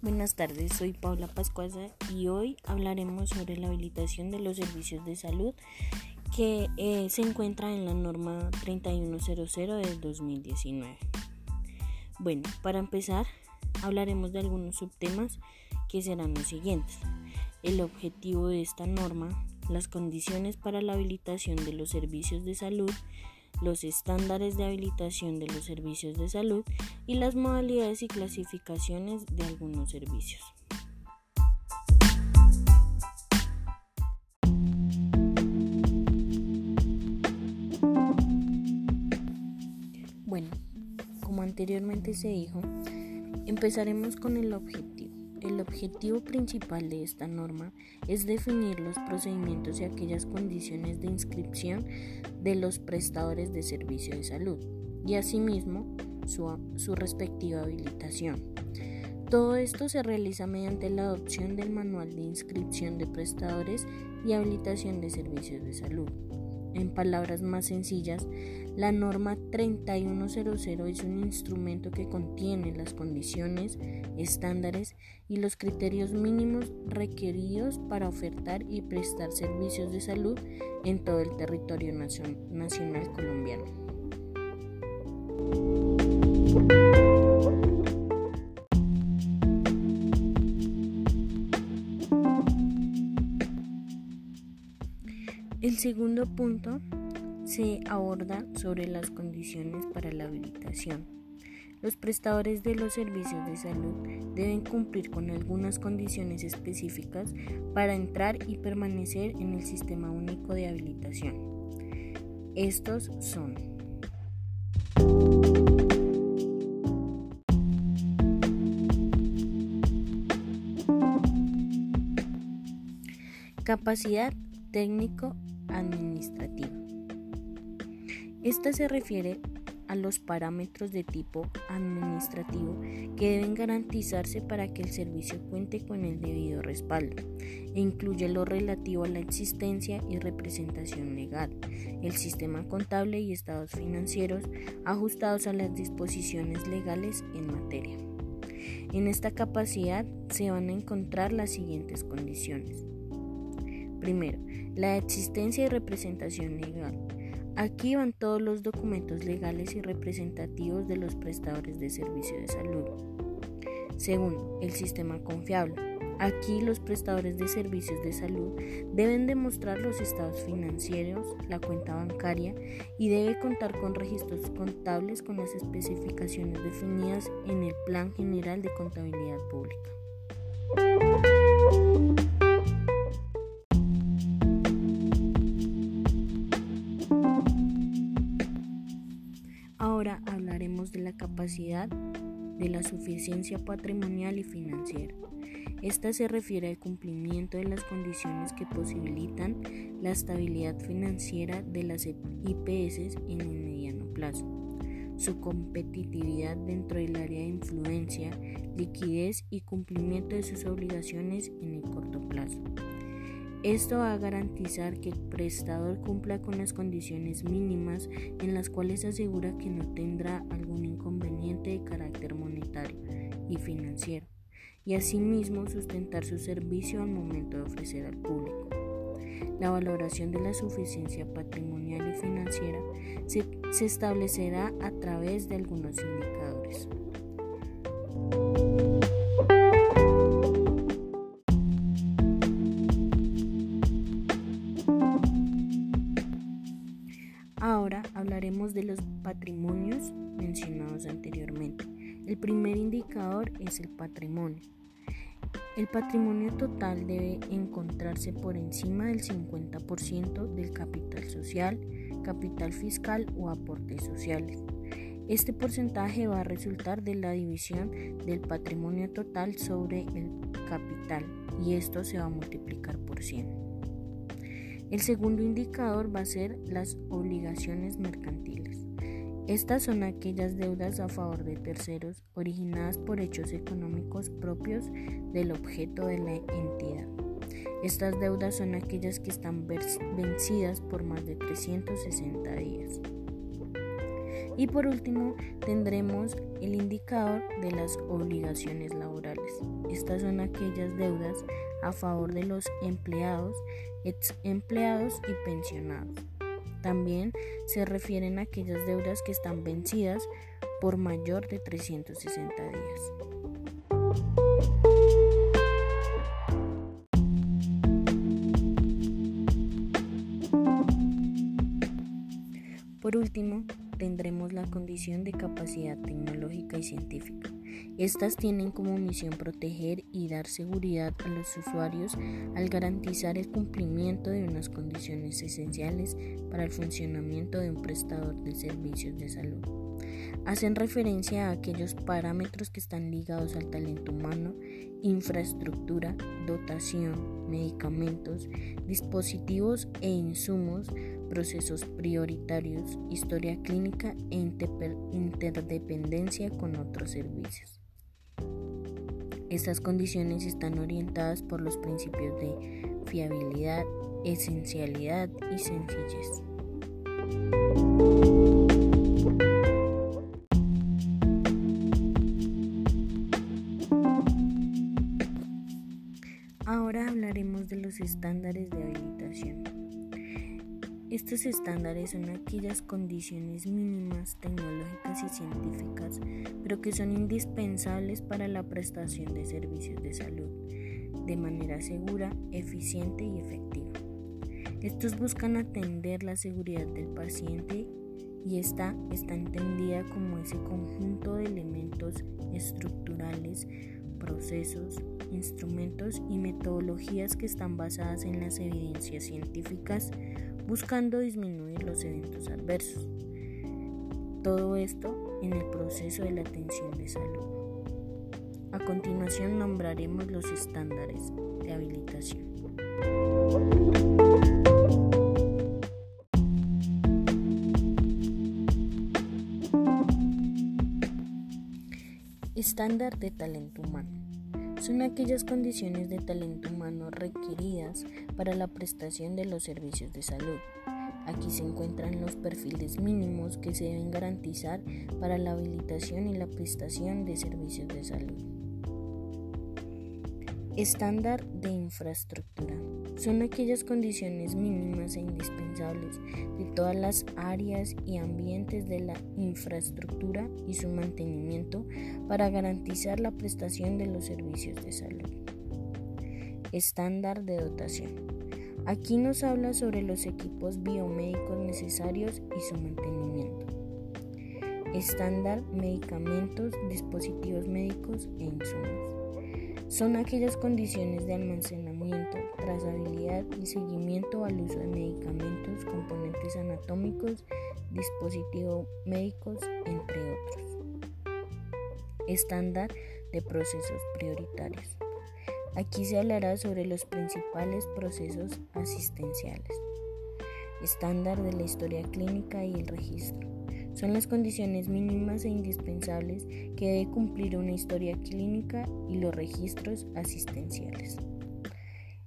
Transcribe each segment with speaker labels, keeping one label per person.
Speaker 1: Buenas tardes, soy Paula Pascuaza y hoy hablaremos sobre la habilitación de los servicios de salud que eh, se encuentra en la norma 3100 del 2019. Bueno, para empezar, hablaremos de algunos subtemas que serán los siguientes. El objetivo de esta norma, las condiciones para la habilitación de los servicios de salud, los estándares de habilitación de los servicios de salud y las modalidades y clasificaciones de algunos servicios. Bueno, como anteriormente se dijo, empezaremos con el objetivo. El objetivo principal de esta norma es definir los procedimientos y aquellas condiciones de inscripción de los prestadores de servicio de salud y asimismo su, su respectiva habilitación. Todo esto se realiza mediante la adopción del Manual de Inscripción de Prestadores y Habilitación de Servicios de Salud. En palabras más sencillas, la norma 3100 es un instrumento que contiene las condiciones, estándares y los criterios mínimos requeridos para ofertar y prestar servicios de salud en todo el territorio nacional colombiano. El segundo punto se aborda sobre las condiciones para la habilitación. Los prestadores de los servicios de salud deben cumplir con algunas condiciones específicas para entrar y permanecer en el Sistema Único de Habilitación. Estos son capacidad técnico Esta se refiere a los parámetros de tipo administrativo que deben garantizarse para que el servicio cuente con el debido respaldo e incluye lo relativo a la existencia y representación legal, el sistema contable y estados financieros ajustados a las disposiciones legales en materia. En esta capacidad se van a encontrar las siguientes condiciones. Primero, la existencia y representación legal. Aquí van todos los documentos legales y representativos de los prestadores de servicio de salud. Segundo, el sistema confiable. Aquí los prestadores de servicios de salud deben demostrar los estados financieros, la cuenta bancaria y debe contar con registros contables con las especificaciones definidas en el Plan General de Contabilidad Pública. De la suficiencia patrimonial y financiera. Esta se refiere al cumplimiento de las condiciones que posibilitan la estabilidad financiera de las IPS en el mediano plazo, su competitividad dentro del área de influencia, liquidez y cumplimiento de sus obligaciones en el corto plazo. Esto va a garantizar que el prestador cumpla con las condiciones mínimas en las cuales asegura que no tendrá algún carácter monetario y financiero, y asimismo sustentar su servicio al momento de ofrecer al público. La valoración de la suficiencia patrimonial y financiera se establecerá a través de algunos indicadores. Ahora hablaremos de los patrimonios mencionados anteriormente. El primer indicador es el patrimonio. El patrimonio total debe encontrarse por encima del 50% del capital social, capital fiscal o aportes sociales. Este porcentaje va a resultar de la división del patrimonio total sobre el capital y esto se va a multiplicar por 100. El segundo indicador va a ser las obligaciones mercantiles. Estas son aquellas deudas a favor de terceros originadas por hechos económicos propios del objeto de la entidad. Estas deudas son aquellas que están vencidas por más de 360 días. Y por último, tendremos el indicador de las obligaciones laborales. Estas son aquellas deudas a favor de los empleados, ex empleados y pensionados. También se refieren a aquellas deudas que están vencidas por mayor de 360 días. Por último, tendremos la condición de capacidad tecnológica y científica. Estas tienen como misión proteger y dar seguridad a los usuarios al garantizar el cumplimiento de unas condiciones esenciales para el funcionamiento de un prestador de servicios de salud. Hacen referencia a aquellos parámetros que están ligados al talento humano, infraestructura, dotación, medicamentos, dispositivos e insumos, procesos prioritarios, historia clínica e interdependencia con otros servicios. Estas condiciones están orientadas por los principios de fiabilidad, esencialidad y sencillez. Estos estándares son aquellas condiciones mínimas tecnológicas y científicas, pero que son indispensables para la prestación de servicios de salud de manera segura, eficiente y efectiva. Estos buscan atender la seguridad del paciente y esta está entendida como ese conjunto de elementos estructurales, procesos, instrumentos y metodologías que están basadas en las evidencias científicas buscando disminuir los eventos adversos. Todo esto en el proceso de la atención de salud. A continuación nombraremos los estándares de habilitación. Estándar de talento humano son aquellas condiciones de talento humano requeridas para la prestación de los servicios de salud. Aquí se encuentran los perfiles mínimos que se deben garantizar para la habilitación y la prestación de servicios de salud. Estándar de infraestructura. Son aquellas condiciones mínimas e indispensables de todas las áreas y ambientes de la infraestructura y su mantenimiento para garantizar la prestación de los servicios de salud. Estándar de dotación. Aquí nos habla sobre los equipos biomédicos necesarios y su mantenimiento. Estándar medicamentos, dispositivos médicos e insumos son aquellas condiciones de almacenamiento, trazabilidad y seguimiento al uso de medicamentos, componentes anatómicos, dispositivos médicos, entre otros. Estándar de procesos prioritarios. Aquí se hablará sobre los principales procesos asistenciales. Estándar de la historia clínica y el registro son las condiciones mínimas e indispensables que debe cumplir una historia clínica y los registros asistenciales.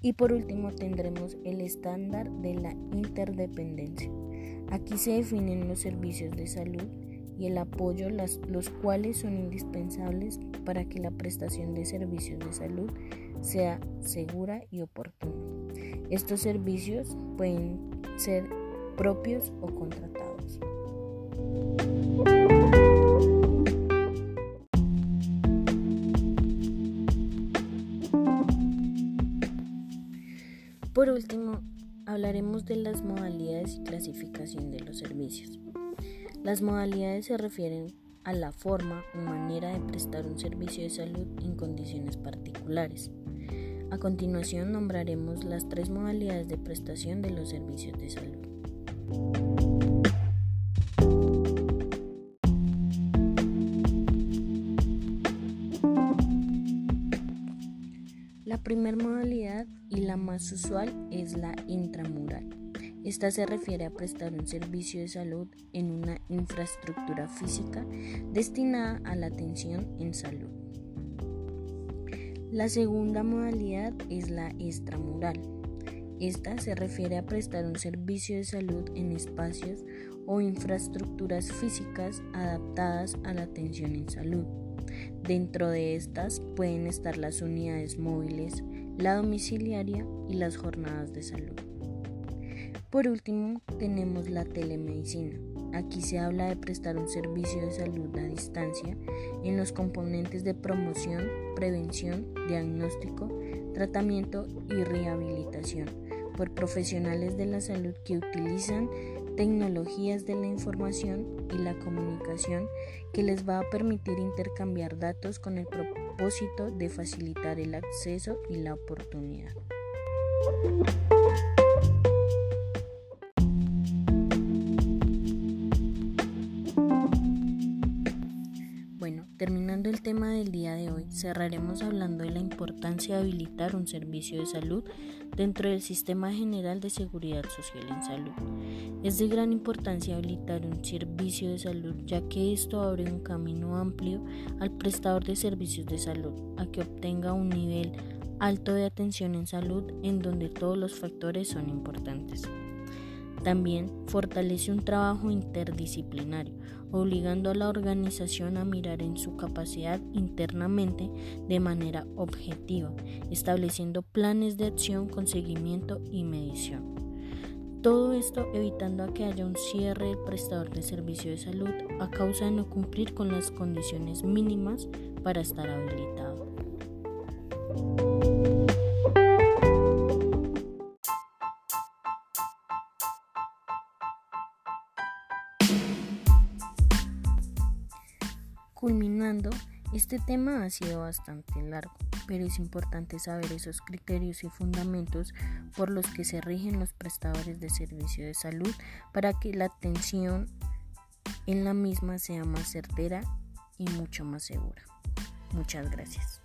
Speaker 1: Y por último tendremos el estándar de la interdependencia. Aquí se definen los servicios de salud y el apoyo, los cuales son indispensables para que la prestación de servicios de salud sea segura y oportuna. Estos servicios pueden ser propios o contratados. Por último, hablaremos de las modalidades y clasificación de los servicios. Las modalidades se refieren a la forma o manera de prestar un servicio de salud en condiciones particulares. A continuación nombraremos las tres modalidades de prestación de los servicios de salud. Primera modalidad y la más usual es la intramural. Esta se refiere a prestar un servicio de salud en una infraestructura física destinada a la atención en salud. La segunda modalidad es la extramural. Esta se refiere a prestar un servicio de salud en espacios o infraestructuras físicas adaptadas a la atención en salud. Dentro de estas pueden estar las unidades móviles, la domiciliaria y las jornadas de salud. Por último, tenemos la telemedicina. Aquí se habla de prestar un servicio de salud a distancia en los componentes de promoción, prevención, diagnóstico, tratamiento y rehabilitación por profesionales de la salud que utilizan tecnologías de la información y la comunicación que les va a permitir intercambiar datos con el propósito de facilitar el acceso y la oportunidad. Tema del día de hoy, cerraremos hablando de la importancia de habilitar un servicio de salud dentro del Sistema General de Seguridad Social en Salud. Es de gran importancia habilitar un servicio de salud ya que esto abre un camino amplio al prestador de servicios de salud a que obtenga un nivel alto de atención en salud en donde todos los factores son importantes. También fortalece un trabajo interdisciplinario, obligando a la organización a mirar en su capacidad internamente de manera objetiva, estableciendo planes de acción con seguimiento y medición. Todo esto evitando a que haya un cierre del prestador de servicio de salud a causa de no cumplir con las condiciones mínimas para estar habilitado. Culminando, este tema ha sido bastante largo, pero es importante saber esos criterios y fundamentos por los que se rigen los prestadores de servicio de salud para que la atención en la misma sea más certera y mucho más segura. Muchas gracias.